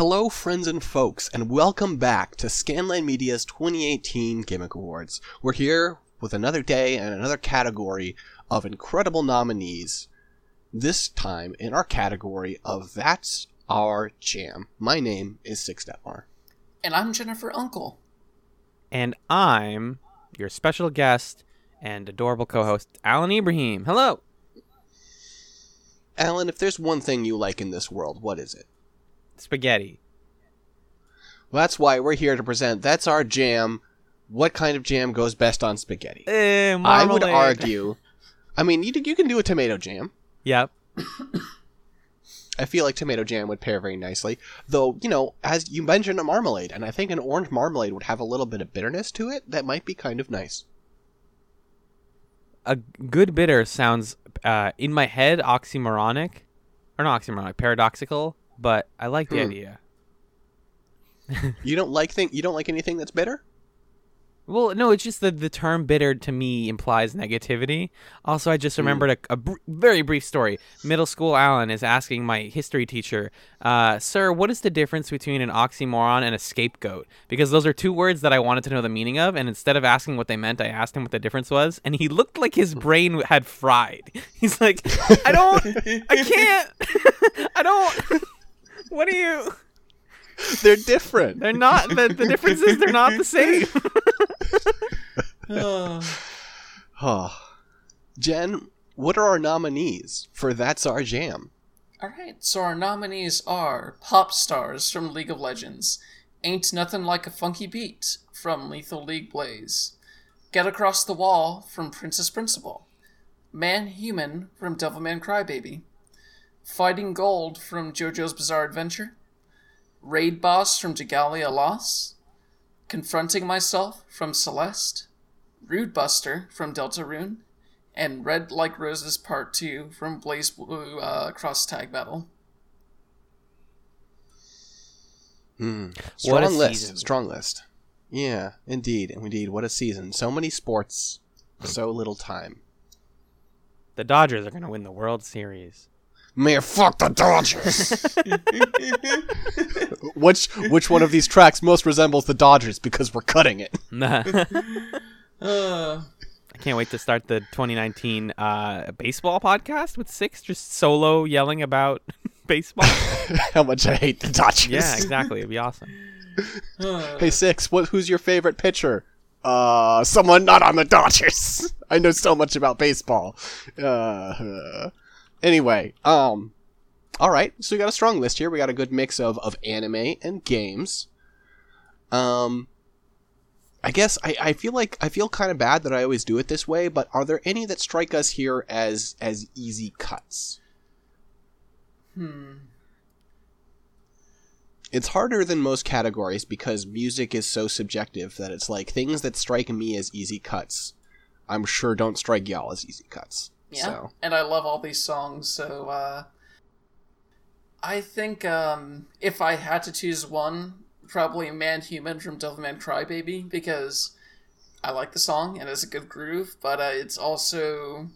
Hello, friends and folks, and welcome back to Scanline Media's 2018 Gimmick Awards. We're here with another day and another category of incredible nominees. This time in our category of That's Our Jam. My name is Six Detmar. And I'm Jennifer Uncle. And I'm your special guest and adorable co host, Alan Ibrahim. Hello. Alan, if there's one thing you like in this world, what is it? Spaghetti. Well, that's why we're here to present That's Our Jam. What kind of jam goes best on spaghetti? Eh, I would argue. I mean, you, you can do a tomato jam. Yep. I feel like tomato jam would pair very nicely. Though, you know, as you mentioned a marmalade, and I think an orange marmalade would have a little bit of bitterness to it that might be kind of nice. A good bitter sounds, uh, in my head, oxymoronic. Or not oxymoronic, paradoxical, but I like the Hmm. idea. You don't like thing you don't like anything that's bitter? Well, no, it's just that the term bitter to me implies negativity. Also, I just remembered a, a br- very brief story. Middle school Alan is asking my history teacher, uh, Sir, what is the difference between an oxymoron and a scapegoat? Because those are two words that I wanted to know the meaning of. And instead of asking what they meant, I asked him what the difference was. And he looked like his brain had fried. He's like, I don't, I can't, I don't, what are you? They're different. They're not, the, the difference is they're not the same. Oh. Jen, what are our nominees for That's Our Jam? Alright, so our nominees are Pop Stars from League of Legends, Ain't Nothing Like a Funky Beat from Lethal League Blaze, Get Across the Wall from Princess Principal, Man Human from Devilman Crybaby, Fighting Gold from JoJo's Bizarre Adventure, Raid Boss from Dragalia Lost, Confronting Myself from Celeste, Rude Buster from Deltarune, and Red Like Roses Part 2 from BlazBlue uh, Cross Tag Battle. Hmm. What a Strong list. season. Strong list. Yeah, indeed. Indeed. What a season. So many sports, so little time. The Dodgers are going to win the World Series. Man, fuck the Dodgers. which which one of these tracks most resembles the Dodgers because we're cutting it? I Uh, can't wait to start the 2019 uh, baseball podcast with Six just solo yelling about baseball. How much I hate the Dodgers. yeah, exactly. It'd be awesome. uh, Hey Six, what who's your favorite pitcher? Uh someone not on the Dodgers. I know so much about baseball. Uh, uh, anyway, um all right, so we got a strong list here. We got a good mix of of anime and games. Um I guess I, I feel like I feel kind of bad that I always do it this way, but are there any that strike us here as as easy cuts? hmm. It's harder than most categories because music is so subjective that it's like things that strike me as easy cuts, I'm sure don't strike y'all as easy cuts. Yeah, So and I love all these songs, so uh, I think um, if I had to choose one, probably Man Human from Devilman Crybaby, because I like the song and it's a good groove, but uh, it's also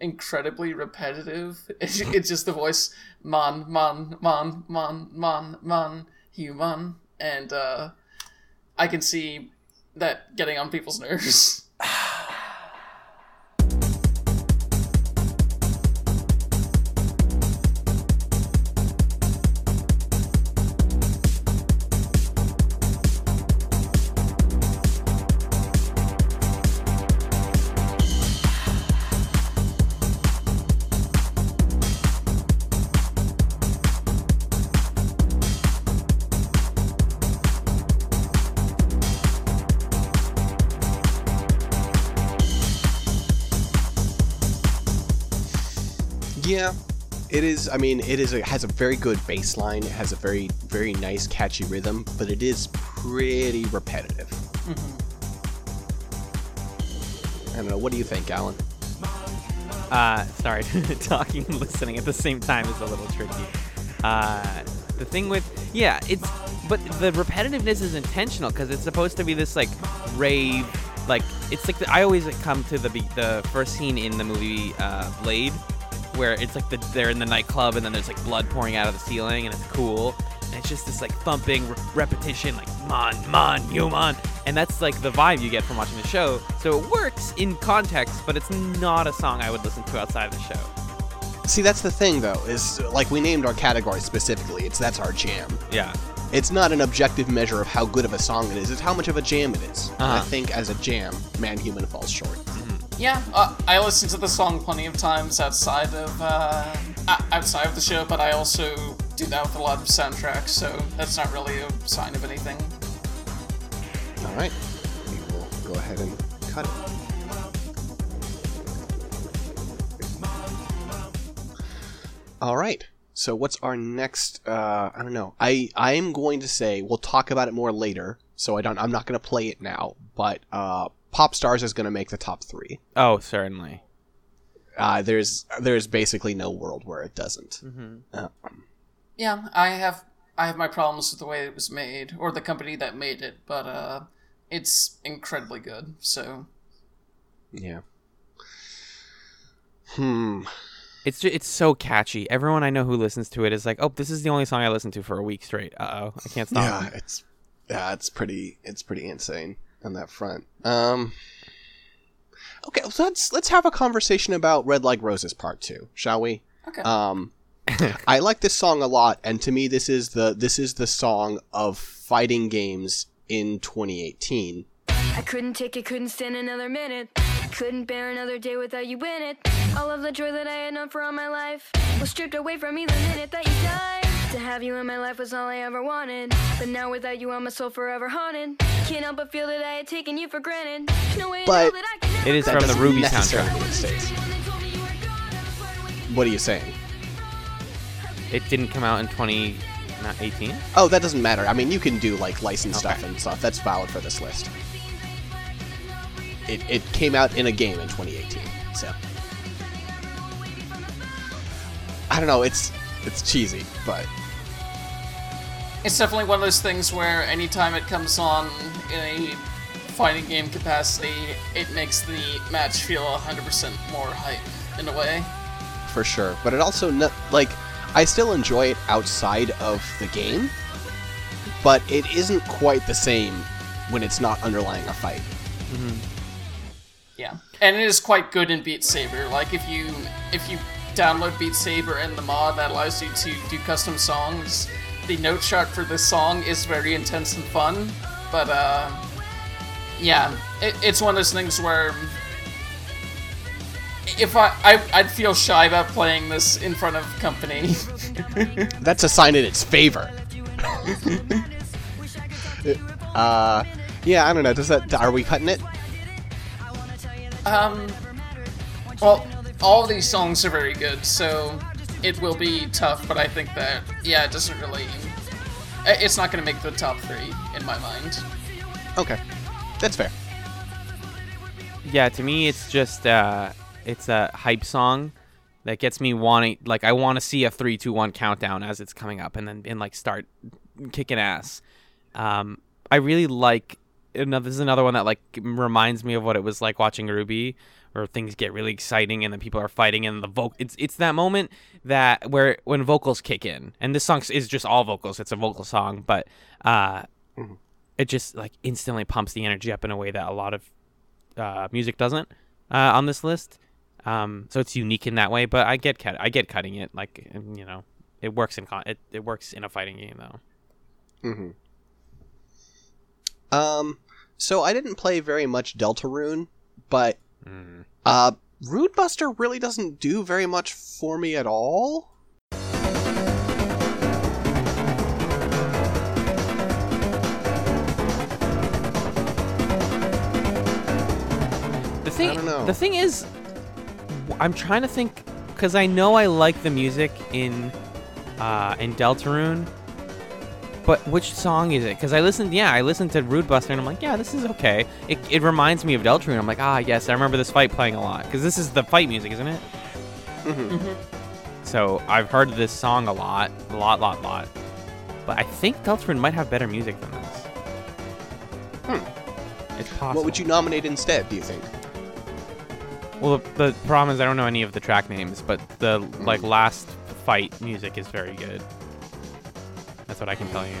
incredibly repetitive. It's, it's just the voice, man, man, man, man, man, man, human, and uh, I can see that getting on people's nerves. it is. I mean, it is. A, has a very good bass line. It has a very very nice catchy rhythm, but it is pretty repetitive. I don't know. What do you think, Alan? Uh, sorry, talking and listening at the same time is a little tricky. Uh, the thing with yeah, it's but the repetitiveness is intentional because it's supposed to be this like rave, like it's like the, I always come to the the first scene in the movie uh, Blade, where it's like the, they're in the nightclub and then there's like blood pouring out of the ceiling and it's cool. And it's just this like thumping re- repetition, like man, man, human, and that's like the vibe you get from watching the show. So it works in context, but it's not a song I would listen to outside of the show. See, that's the thing though, is like we named our category specifically. It's that's our jam. Yeah. It's not an objective measure of how good of a song it is. It's how much of a jam it is. And I Uh-huh. think as a jam, Man Human falls short. Yeah, uh, I listen to the song plenty of times outside of uh, outside of the show, but I also do that with a lot of soundtracks, so that's not really a sign of anything. All right, we will go ahead and cut it. All right. So what's our next? Uh, I don't know. I I'm going to say we'll talk about it more later. So I don't. I'm not going to play it now. But uh, Pop Stars is going to make the top three. Oh, certainly. Uh, there's there's basically no world where it doesn't. Uh, Yeah, I have I have my problems with the way it was made or the company that made it, but uh, it's incredibly good. So yeah. Hmm. It's ju- it's so catchy. Everyone I know who listens to it is like, "Oh, this is the only song I listen to for a week straight." Uh oh, I can't stop. Yeah, it's yeah, it's pretty it's pretty insane on that front. Um Okay, so let's let's have a conversation about Red Like Roses Part 2, shall we? okay, Um I like this song a lot and to me this is the this is the song of fighting games in 2018. I couldn't take it, couldn't stand another minute. Couldn't bear another day without you in it. All of the joy that I had known for all my life was stripped away from me the minute that you died. To have you in my life was all I ever wanted. But now without you, I'm my soul forever haunted. Can't help but feel that I had taken you for granted. No way But that I could It is from the doesn't RWBY necessarily soundtrack. states. When they told me you were gone, I swear to you- What are you saying? It didn't come out in 2018. Oh, that doesn't matter. I mean, you can do like license Okay. stuff and stuff. That's valid for this list. It, it came out in a game in 2018, so I don't know. It's it's cheesy, but it's definitely one of those things where anytime it comes on in a fighting game capacity, it makes the match feel 100% more hype in a way. for sure. But it also no, like I still enjoy it outside of the game, but it isn't quite the same when it's not underlying a fight. Mm-hmm. Yeah, and it is quite good in Beat Saber. Like if you if you download Beat Saber and the mod that allows you to do custom songs, the note chart for this song is very intense and fun. But uh, yeah, it, it's one of those things where if I, I I'd feel shy about playing this in front of company. That's a sign in its favor. uh, yeah, I don't know. Does that are we cutting it? Um, well, all these songs are very good, so it will be tough. But I think that yeah, it doesn't really. It's not going to make the top three in my mind. Okay, that's fair. Yeah, to me, it's just uh, it's a hype song that gets me wanting. Like, I want to see a three, two, one countdown as it's coming up, and then and like start kicking ass. Um, I really like. Another, this is another one that like reminds me of what it was like watching RWBY, where things get really exciting and then people are fighting and the vocal. It's it's that moment that where when vocals kick in, and this song is just all vocals. It's a vocal song, but uh, it just like instantly pumps the energy up in a way that a lot of uh, music doesn't uh, on this list. Um, so it's unique in that way. But I get cut. I get cutting it. Like you know, it works in con- it, it works in a fighting game though. Mm-hmm. Um, so I didn't play very much Deltarune, but uh, Rude Buster really doesn't do very much for me at all. The thing, I don't know. the thing is, I'm trying to think because I know I like the music in uh, in Deltarune, but which song is it? Because I listened, yeah, I listened to Rude Buster and I'm like, yeah, this is okay. It, it reminds me of Deltarune. I'm like, ah, yes, I remember this fight playing a lot because this is the fight music, isn't it? Mhm. So I've heard this song a lot, a lot, lot, lot. But I think Deltarune might have better music than this. Hmm. It's possible. What would you nominate instead? Do you think? Well, the, the problem is I don't know any of the track names, but the like last fight music is very good. That's what I can tell you.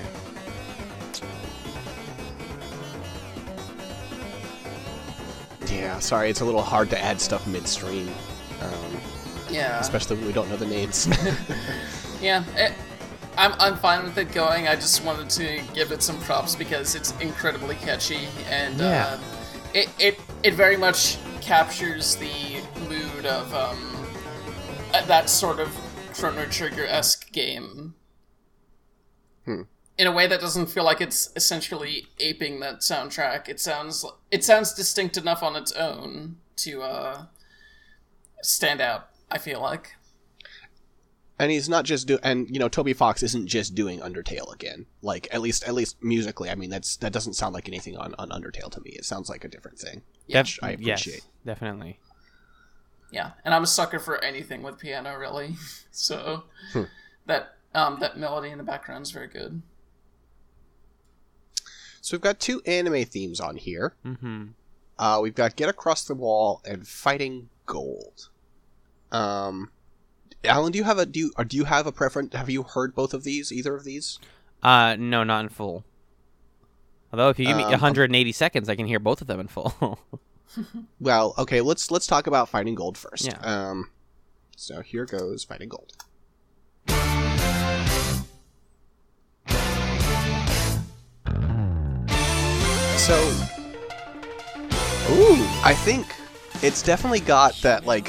Yeah, sorry, it's a little hard to add stuff midstream, um, Yeah. especially when we don't know the names. Yeah, it, I'm, I'm fine with it going. I just wanted to give it some props because it's incredibly catchy and Yeah. uh, it, it it very much captures the mood of um, uh, that sort of Chrono Trigger esque game. In a way that doesn't feel like it's essentially aping that soundtrack. It sounds it sounds distinct enough on its own to uh, stand out. I feel like. and he's not just do and you know Toby Fox isn't just doing Undertale again. Like at least at least musically, I mean that's that doesn't sound like anything on, on Undertale to me. It sounds like a different thing. Yeah. Def- I yes, appreciate. definitely. Yeah, and I'm a sucker for anything with piano, really. So that um, that melody in the background is very good. So we've got two anime themes on here. Mm-hmm. Uh, we've got Get Across the Wall and Fighting Gold. Um, Alan, do you have a do you or do you have a preference? Have you heard both of these? Either of these? Uh, no, not in full. Although if you give me Um, 180 seconds, I can hear both of them in full. Well, okay, let's let's talk about Fighting Gold first. Yeah. Um, so here goes Fighting Gold. So, ooh, I think it's definitely got that like.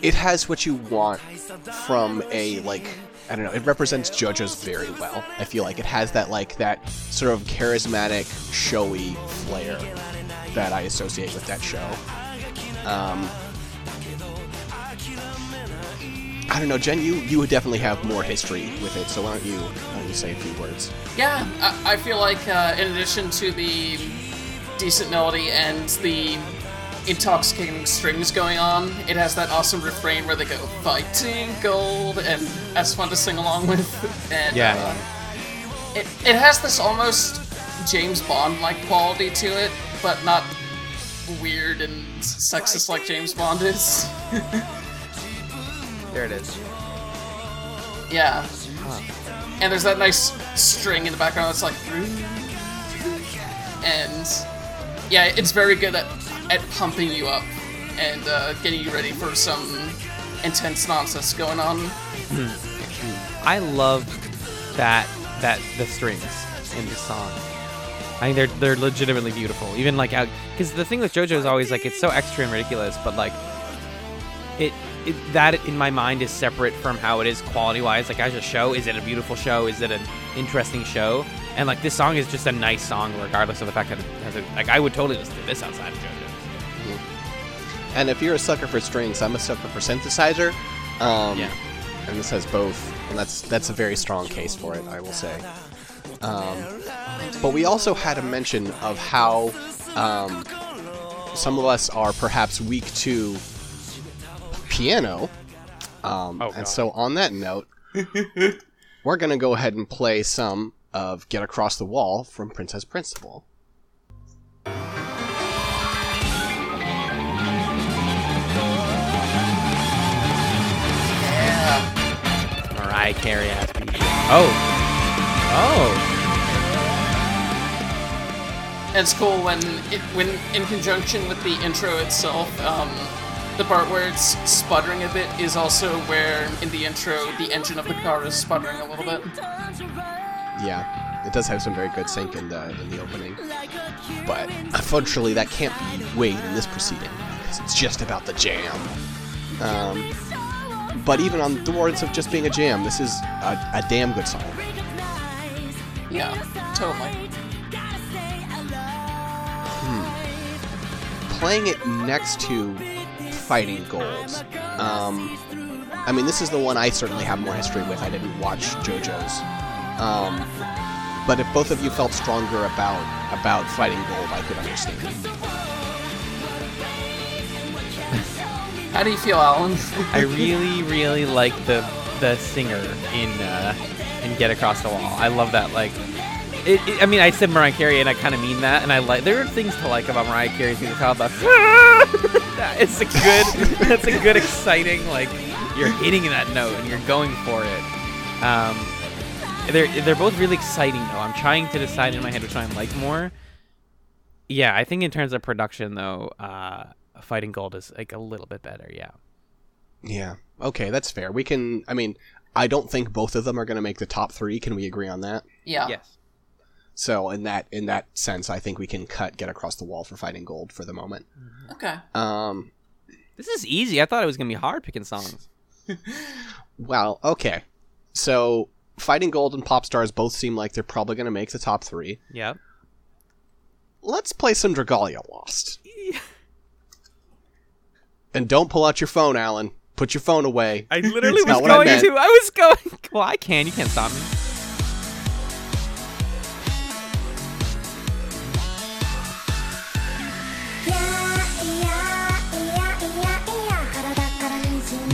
It has what you want from a like I don't know. It represents JoJo's very well. I feel like it has that like that sort of charismatic, showy flair that I associate with that show. Um, I don't know, Jen. You you would definitely have more history with it. So why don't you why don't you say a few words? Yeah, I, I feel like uh, in addition to the decent melody and the intoxicating strings going on, it has that awesome refrain where they go "fighting gold" and that's fun to sing along with. And Yeah, uh, it it has this almost James Bond like quality to it, but not weird and sexist like James Bond is. there it is. Yeah. And there's that nice string in the background that's like. And yeah, it's very good at, at pumping you up and uh, getting you ready for some intense nonsense going on. I love that that the strings in the song. I think they're they're legitimately beautiful. Even like because the thing with JoJo is always like it's so extra and ridiculous, but like it, it that in my mind is separate from how it is quality wise. Like as a show, is it a beautiful show? Is it an interesting show? And like this song is just a nice song, regardless of the fact that it has a like I would totally listen to this outside of JoJo's. And if you're a sucker for strings, I'm a sucker for synthesizer. Um, Yeah. And this has both, and that's that's a very strong case for it, I will say. Um, but we also had a mention of how um, some of us are perhaps weak to piano. Um, Oh, and so, on that note, we're going to go ahead and play some of Get Across the Wall from Princess Principal. Mariah Carey has to. Oh, oh, it's cool when it when in conjunction with the intro itself, um, the part where it's sputtering a bit is also where in the intro the engine of the car is sputtering a little bit. Yeah, it does have some very good sync in the in the opening, but unfortunately that can't be weighed in this proceeding because it's just about the jam. Um, but even on the words of just being a jam, this is a, a damn good song. Yeah, totally. Playing it next to Fighting Gold. Um, I mean, this is the one I certainly have more history with. I didn't watch JoJo's. Um, but if both of you felt stronger about about Fighting Gold, I could understand. How do you feel, Alan? I really, really like the the singer in uh, in Get Across the Wall. I love that. Like, it, it- I mean, I said Mariah Carey, and I kind of mean that. And I like there are things to like about Mariah Carey's music. How about it's a good, it's a good, exciting like you're hitting that note and you're going for it. Um, they're they're both really exciting though. I'm trying to decide in my head which one I like more. Yeah, I think in terms of production though, uh, Fighting Gold is like a little bit better. Yeah. Yeah. Okay, that's fair. We can. I mean, I don't think both of them are going to make the top three. Can we agree on that? Yeah. Yes. So in that in that sense, I think we can cut get across the wall for fighting gold for the moment. Okay. Um. This is easy. I thought it was gonna be hard picking songs. Well, okay. So fighting gold and pop stars both seem like they're probably going to make the top three. Yep. Let's play some Dragalia Lost. and don't pull out your phone, Alan. Put your phone away. I literally was what I going to. I was going. Well, I can. You can't stop me.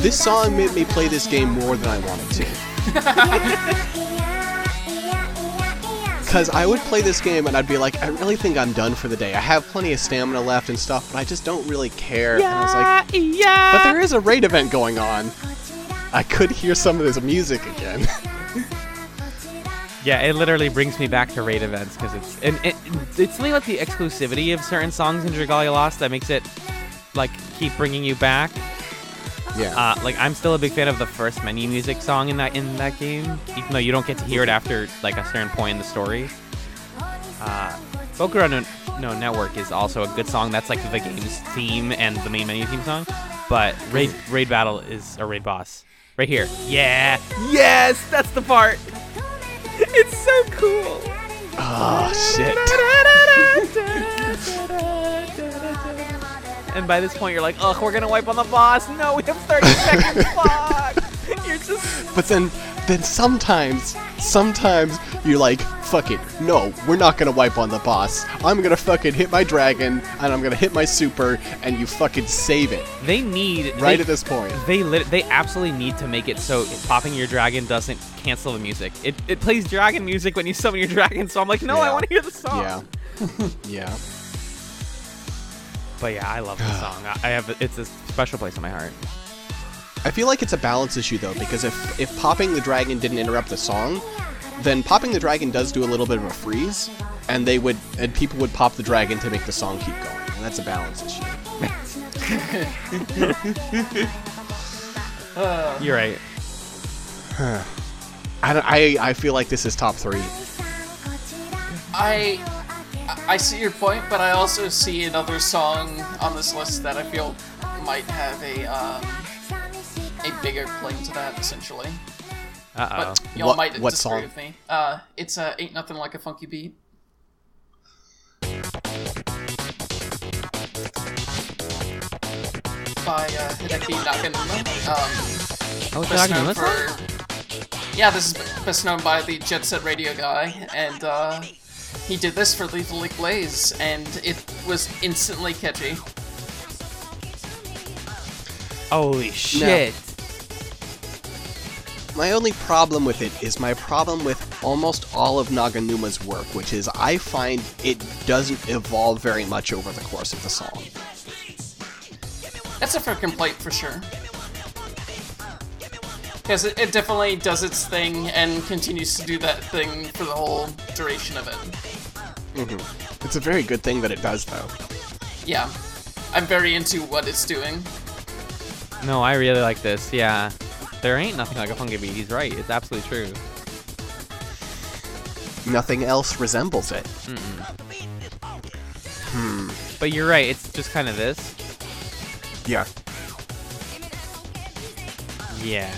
This song made me play this game more than I wanted to. Because I would play this game and I'd be like, I really think I'm done for the day. I have plenty of stamina left and stuff, but I just don't really care. And I was like, yeah. but there is a raid event going on. I could hear some of this music again. Yeah, it literally brings me back to raid events because it's and it, it's something about the exclusivity of certain songs in Dragalia Lost that makes it like keep bringing you back. Yeah. Uh, like I'm still a big fan of the first menu music song in that in that game, even though you don't get to hear it after like a certain point in the story. Uh, Boku no, no Network is also a good song. That's like the game's theme and the main menu theme song. But raid raid battle is a raid boss right here. Yeah, yes, that's the part. It's so cool. oh, shit. And by this point, you're like, ugh, we're gonna wipe on the boss. No, we have 30 seconds. Fuck. You're just. But then, then sometimes, sometimes you're like, fuck it. No, we're not gonna wipe on the boss. I'm gonna fucking hit my dragon, and I'm gonna hit my super, and you fucking save it. They need Right they, at this point. They lit, they absolutely need to make it so popping your dragon doesn't cancel the music. It, it plays dragon music when you summon your dragon. So I'm like, no, I want to hear the song. Yeah. yeah. But yeah, I love the song. I I have it's a special place in my heart. I feel like it's a balance issue though, because if if popping the dragon didn't interrupt the song, then popping the dragon does do a little bit of a freeze, and they would and people would pop the dragon to make the song keep going. And that's a balance issue. You're right. I, don't- I, I feel like this is top three. I I see your point, but I also see another song on this list that I feel might have a um, a bigger claim to that, essentially. Uh oh. But y'all What- might what disagree song? with me. Uh, it's uh, ain't nothing like a funky beat. By uh, Hideki Naganuma. Um, Oh, best known for yeah, this is best known by the Jet Set Radio guy, and uh, he did this for Lethal League Blaze, and it was instantly catchy. Holy shit. My only problem with it is my problem with almost all of Naganuma's work, which is I find it doesn't evolve very much over the course of the song. That's a fair complaint for sure. Because it, it definitely does its thing and continues to do that thing for the whole duration of it. Mm-hmm. It's a very good thing that it does, though. Yeah, I'm very into what it's doing. No, I really like this. Yeah. There ain't nothing like a funky beat. He's right. It's absolutely true. Nothing else resembles it. Hmm. But you're right. It's just kind of this. Yeah. Yeah.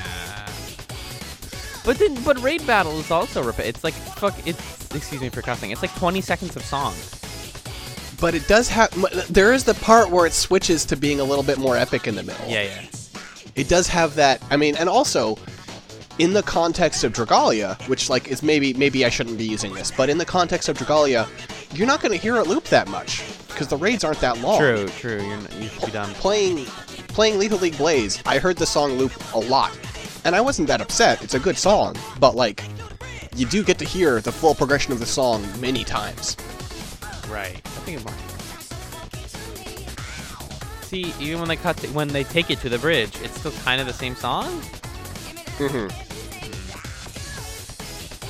But then, but raid battle is also repeat. It's like fuck. It's excuse me for cussing. It's like 20 seconds of song. But it does have. There is the part where it switches to being a little bit more epic in the middle. Yeah, yeah. It does have that. I mean, and also, in the context of Dragalia, which like is maybe maybe I shouldn't be using this, but in the context of Dragalia, you're not going to hear it loop that much because the raids aren't that long. True, true. You're you should be done. Playing playing Lethal League Blaze, I heard the song loop a lot, and I wasn't that upset. It's a good song, but like, you do get to hear the full progression of the song many times. Right. I think it's more. See, even when they cut, to, when they take it to the bridge, it's still kind of the same song. Mm-hmm.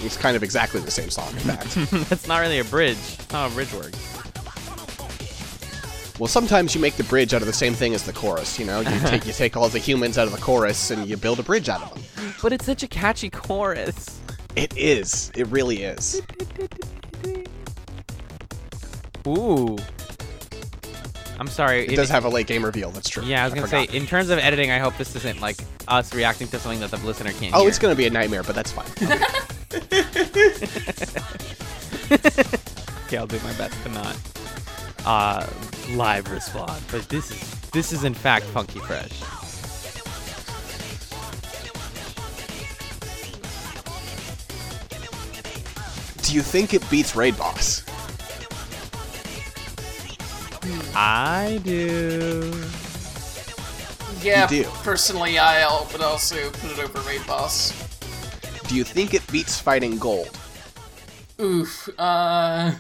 It's kind of exactly the same song, in fact. That's not really a bridge. That's not how a bridge works. Well, sometimes you make the bridge out of the same thing as the chorus. You know, you take you take all the humans out of the chorus and you build a bridge out of them. But it's such a catchy chorus. It is. It really is. Ooh. I'm sorry. It does have a late game reveal. That's true. Yeah, I was gonna say, in terms of editing, I hope this isn't like us reacting to something that the listener can't Oh, hear. it's gonna be a nightmare, but that's fine. Okay, I'll do my best to not uh, live respond. But this is this is in fact funky fresh. Do you think it beats Raid Boss? I do. Yeah, You do. personally, I would also put it over Raid Boss. Do you think it beats Fighting Gold? Oof. Uh.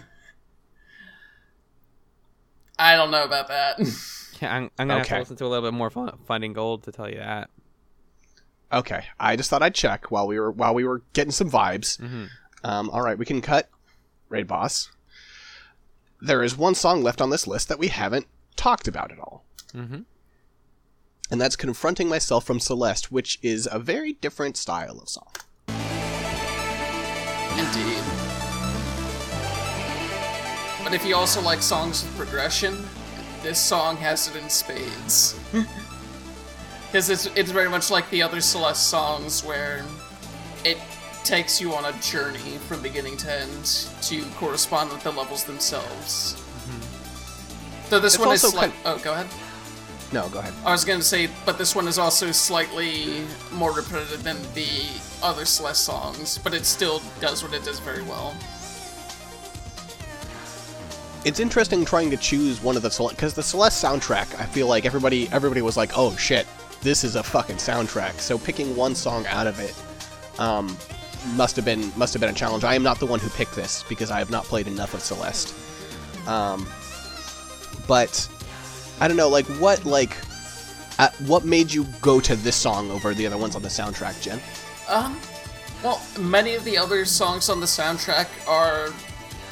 I don't know about that. Yeah, I'm, I'm gonna have to listen to a little bit more fun, Finding Gold to tell you that. Okay, I just thought I'd check while we were while we were getting some vibes. Um, all right, we can cut Raid Boss. There is one song left on this list that we haven't talked about at all, Mhm. and that's "Confronting Myself" from Celeste, which is a very different style of song. Indeed. But if you also like songs with progression, this song has it in spades. Because it's, it's very much like the other Celeste songs where it takes you on a journey from beginning to end to correspond with the levels themselves. Mm-hmm. Though this It's one is like. Oh, go ahead. No, go ahead. I was gonna say, but this one is also slightly more repetitive than the other Celeste songs, but it still does what it does very well. It's interesting trying to choose one of the Celeste because the Celeste soundtrack. I feel like everybody everybody was like, "Oh shit, this is a fucking soundtrack." So picking one song out of it um, must have been must have been a challenge. I am not the one who picked this because I have not played enough of Celeste. Um, but I don't know, like what like uh, what made you go to this song over the other ones on the soundtrack, Jen? Um, well, many of the other songs on the soundtrack are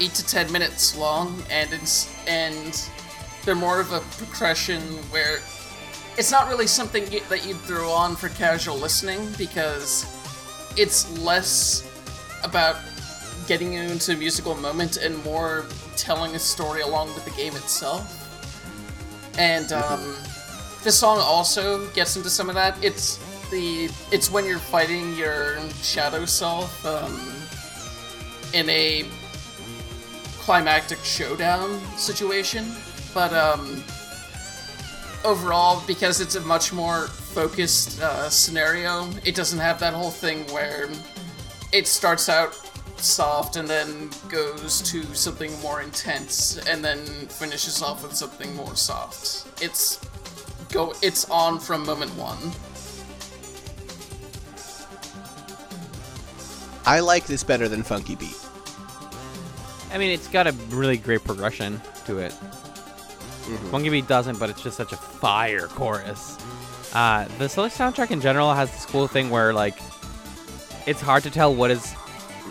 eight to ten minutes long, and it's and they're more of a progression where it's not really something you, that you'd throw on for casual listening because it's less about getting you into a musical moment and more telling a story along with the game itself. And um, this song also gets into some of that. It's the it's when you're fighting your shadow self um, in a climactic showdown situation, but um, overall, because it's a much more focused uh, scenario, it doesn't have that whole thing where it starts out soft and then goes to something more intense and then finishes off with something more soft. It's go it's on from moment 1. I like this better than Funky Beat. I mean, it's got a really great progression to it. Funky Beat doesn't, but it's just such a fire chorus. Uh, the Celeste soundtrack in general has this cool thing where, like, it's hard to tell what is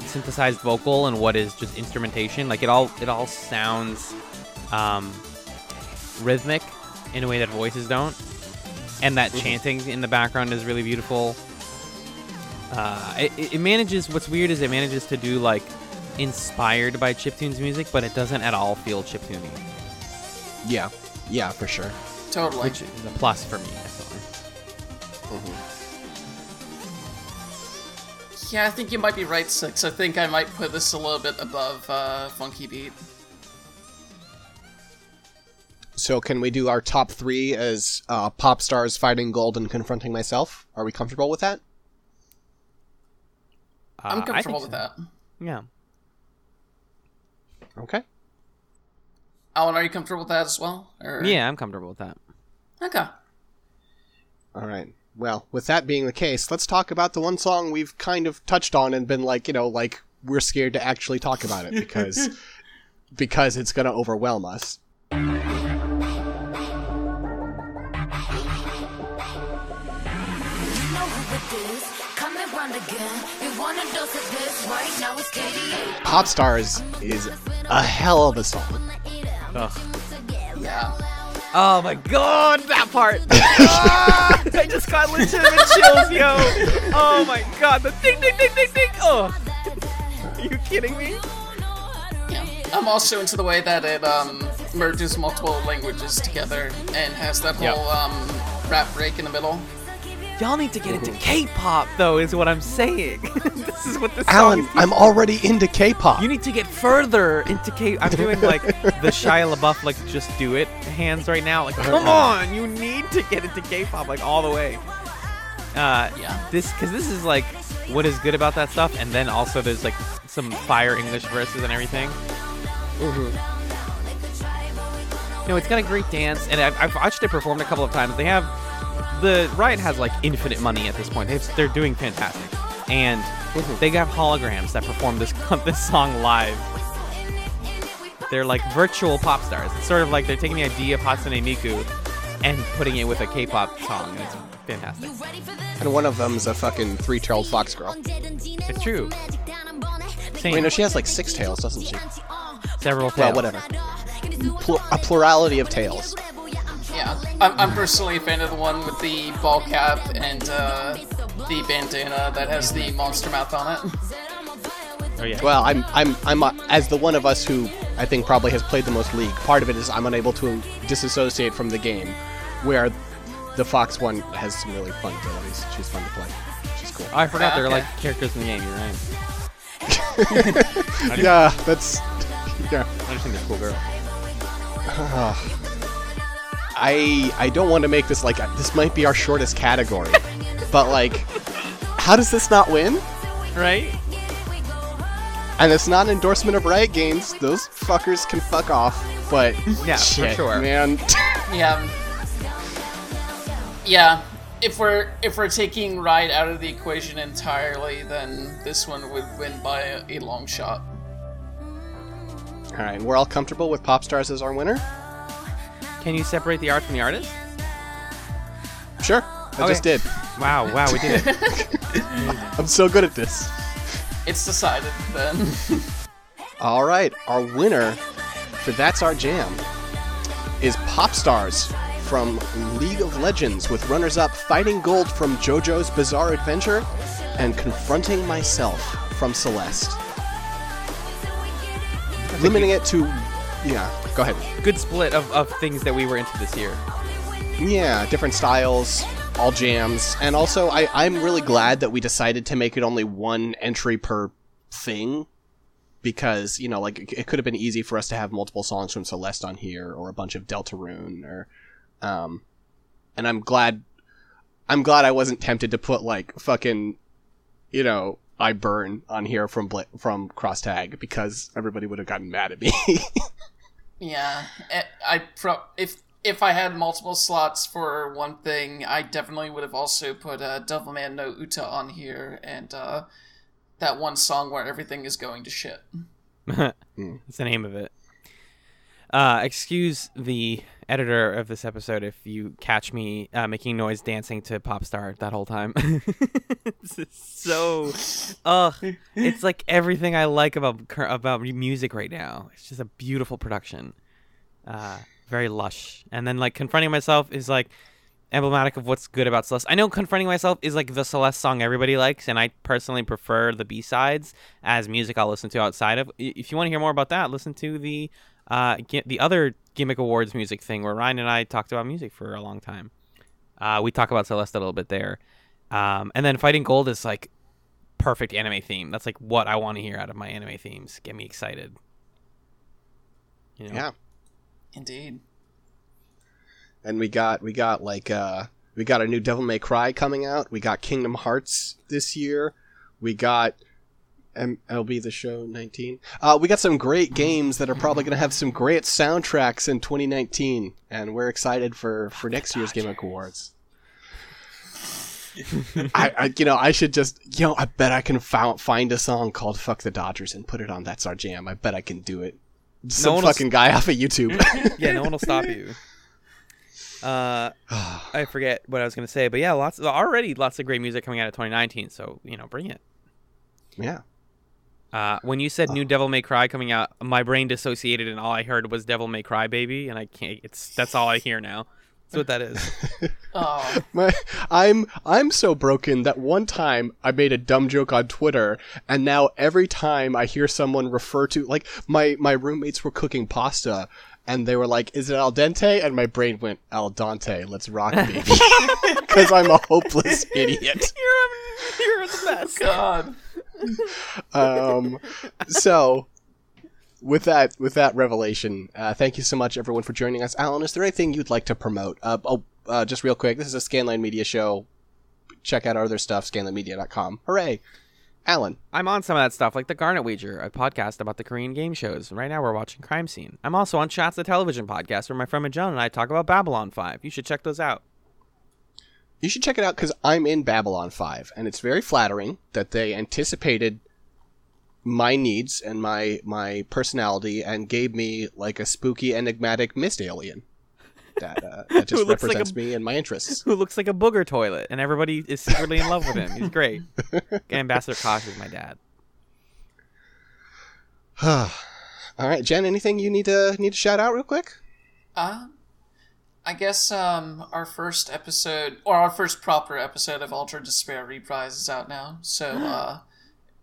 synthesized vocal and what is just instrumentation. Like, it all it all sounds um, rhythmic in a way that voices don't, and that chanting in the background is really beautiful. Uh, it- it manages. What's weird is it manages to do like inspired by chiptunes music, but it doesn't at all feel chiptuney, Yeah, yeah, for sure. Totally. which is a plus for me. I feel yeah, I think you might be right, Six. I think I might put this a little bit above uh, Funky Beat. So can we do our top three as uh, pop stars fighting gold and confronting myself? Are we comfortable with that? Uh, I'm comfortable with so. that. Yeah. Okay. Alan, are you comfortable with that as well? Or... Yeah, I'm comfortable with that. Okay. All right. Well, with that being the case, let's talk about the one song we've kind of touched on and been like, you know, like we're scared to actually talk about it because because it's going to overwhelm us. You know who it is. Come and around again. You want a dose of this right now? It's K/DA. Pop Stars is a hell of a song. Yeah. Oh my god, that part! Ah, I just got legitimate chills, yo! Oh my god, the ding ding ding ding ding! Oh! Are you kidding me? Yeah. I'm also into the way that it um, merges multiple languages together and has that Yeah. whole um, rap break in the middle. Y'all need to get into K-pop, though, is what I'm saying. this is what this Alan, song is. I'm already into K-pop. You need to get further into K. I'm doing like the Shia LaBeouf, like just do it hands right now. Like, come on, you need to get into K-pop like all the way. Uh, Yeah. This because this is like what is good about that stuff, and then also there's like some fire English verses and everything. Mm-hmm. No, it's got a great dance, and I've, I've watched it performed a couple of times. They have the Riot has like infinite money at this point. They've, they're doing fantastic, and mm-hmm. they have holograms that perform this this song live. They're like virtual pop stars. It's sort of like they're taking the idea of Hatsune Miku and putting it with a K-pop song, and it's fantastic. and one of them's a fucking three-tailed fox girl. It's true. Same. Wait, no, she has like six tails, doesn't she? Several Well, tails. whatever. Pl- a plurality of tails. Yeah. I'm, I'm personally a fan of the one with the ball cap and uh, the bandana that has the monster mouth on it. Oh yeah. Well, I'm I'm I'm uh, as the one of us who I think probably has played the most League. Part of it is I'm unable to disassociate from the game, where the Fox one has some really fun abilities. She's fun to play. She's cool. Oh, I forgot Ah, there are okay. like characters in the game. You're right. yeah, that's yeah. I just think they're cool girls. I I don't want to make this like this might be our shortest category, but like, how does this not win? Right? And it's not an endorsement of Riot Games. Those fuckers can fuck off. But Yeah, for sure. man. Yeah. Yeah. If we're if we're taking Riot out of the equation entirely, then this one would win by a, a long shot. all right, we're all comfortable with Pop Stars as our winner. Can you separate the art from the artist? Sure, I Okay. just did. Wow, wow, we did it. I'm so good at this. It's decided then. All right, our winner for That's Our Jam is Pop Stars from League of Legends, with runners up Fighting Gold from JoJo's Bizarre Adventure and Confronting Myself from Celeste. Limiting it to. Yeah, go ahead. Good split of, of things that we were into this year. Yeah, different styles, all jams, and also I, I'm really glad that we decided to make it only one entry per thing, because you know, like it, it could have been easy for us to have multiple songs from Celeste on here, or a bunch of Deltarune, or, um, and I'm glad, I'm glad I wasn't tempted to put like fucking, you know, I burn on here from Bla- from Cross Tag because everybody would have gotten mad at me. yeah. I, I pro- if if I had multiple slots for one thing, I definitely would have also put uh, Devilman no Uta on here and uh, that one song where everything is going to shit. That's the name of it. Uh, excuse the editor of this episode if you catch me uh, making noise dancing to pop star that whole time. this is so, ugh, it's like everything I like about about music right now. It's just a beautiful production, uh, very lush. And then like confronting myself is like emblematic of what's good about Celeste. I know confronting myself is like the Celeste song everybody likes, and I personally prefer the B sides as music I'll listen to outside of. If you want to hear more about that, listen to the uh the other gimmick awards music thing where Ryan and I talked about music for a long time. Uh, we talk about Celeste a little bit there, um, and then Fighting Gold is like perfect anime theme. That's like what I want to hear out of my anime themes. Get me excited. You know? yeah. Indeed. And we got we got like uh we got a new Devil May Cry coming out. We got Kingdom Hearts this year. We got MLB the Show 19. Uh, we got some great games that are probably going to have some great soundtracks in 2019, and we're excited for for next year's Game Awards. I, I, you know, I should just, you know, I bet I can found, find a song called "Fuck the Dodgers" and put it on That's Our Jam. I bet I can do it. Some will fucking guy off of YouTube. yeah, no one will stop you. Uh, I forget what I was gonna say, but yeah, lots of, already lots of great music coming out of 2019. So you know, bring it. Yeah. Uh, when you said new Devil May Cry coming out, my brain dissociated and all I heard was Devil May Cry Baby, and I can't. It's that's all I hear now. That's what that is. Oh, My, I'm I'm so broken that one time I made a dumb joke on Twitter, and now every time I hear someone refer to like my my roommates were cooking pasta, and they were like, "Is it al dente?" And my brain went al dente. Let's rock, baby, because I'm a hopeless idiot. you're, you're the best. God. Um, so with that with that revelation, uh, thank you so much everyone for joining us. Alan, is there anything you'd like to promote? Uh, oh, uh, just real quick, this is a Scanline Media show. Check out our other stuff, scanlinemedia.com. Hooray! Alan, I'm on some of that stuff, like the Garnet Wager, a podcast about the Korean game shows. Right now, we're watching Crime Scene. I'm also on Shots the Television podcast, where my friend Joan and I talk about Babylon 5. You should check those out. you should check it out because I'm in Babylon 5, and it's very flattering that they anticipated my needs and my my personality and gave me like a spooky, enigmatic mist alien that uh, that just looks like represents a- me and my interests. Who looks like a booger toilet, and everybody is secretly in love with him. He's great. Ambassador Kosh is my dad. All right, Jen, anything you need to need to shout out real quick? Uh, I guess um, our first episode, or our first proper episode of Ultra Despair Reprise is out now. So uh,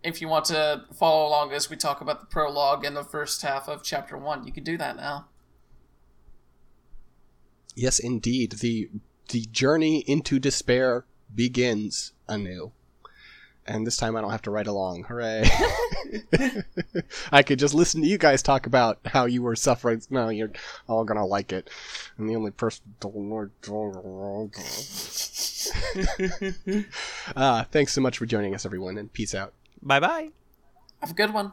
if you want to follow along as we talk about the prologue and the first half of Chapter 1, you can do that now. Yes, indeed. The the journey into despair begins anew. And this time I don't have to write along. Hooray. I could just listen to you guys talk about how you were suffering. No, you're all gonna like it. I'm the only person uh, thanks so much for joining us, everyone, and peace out. Bye bye. Have a good one.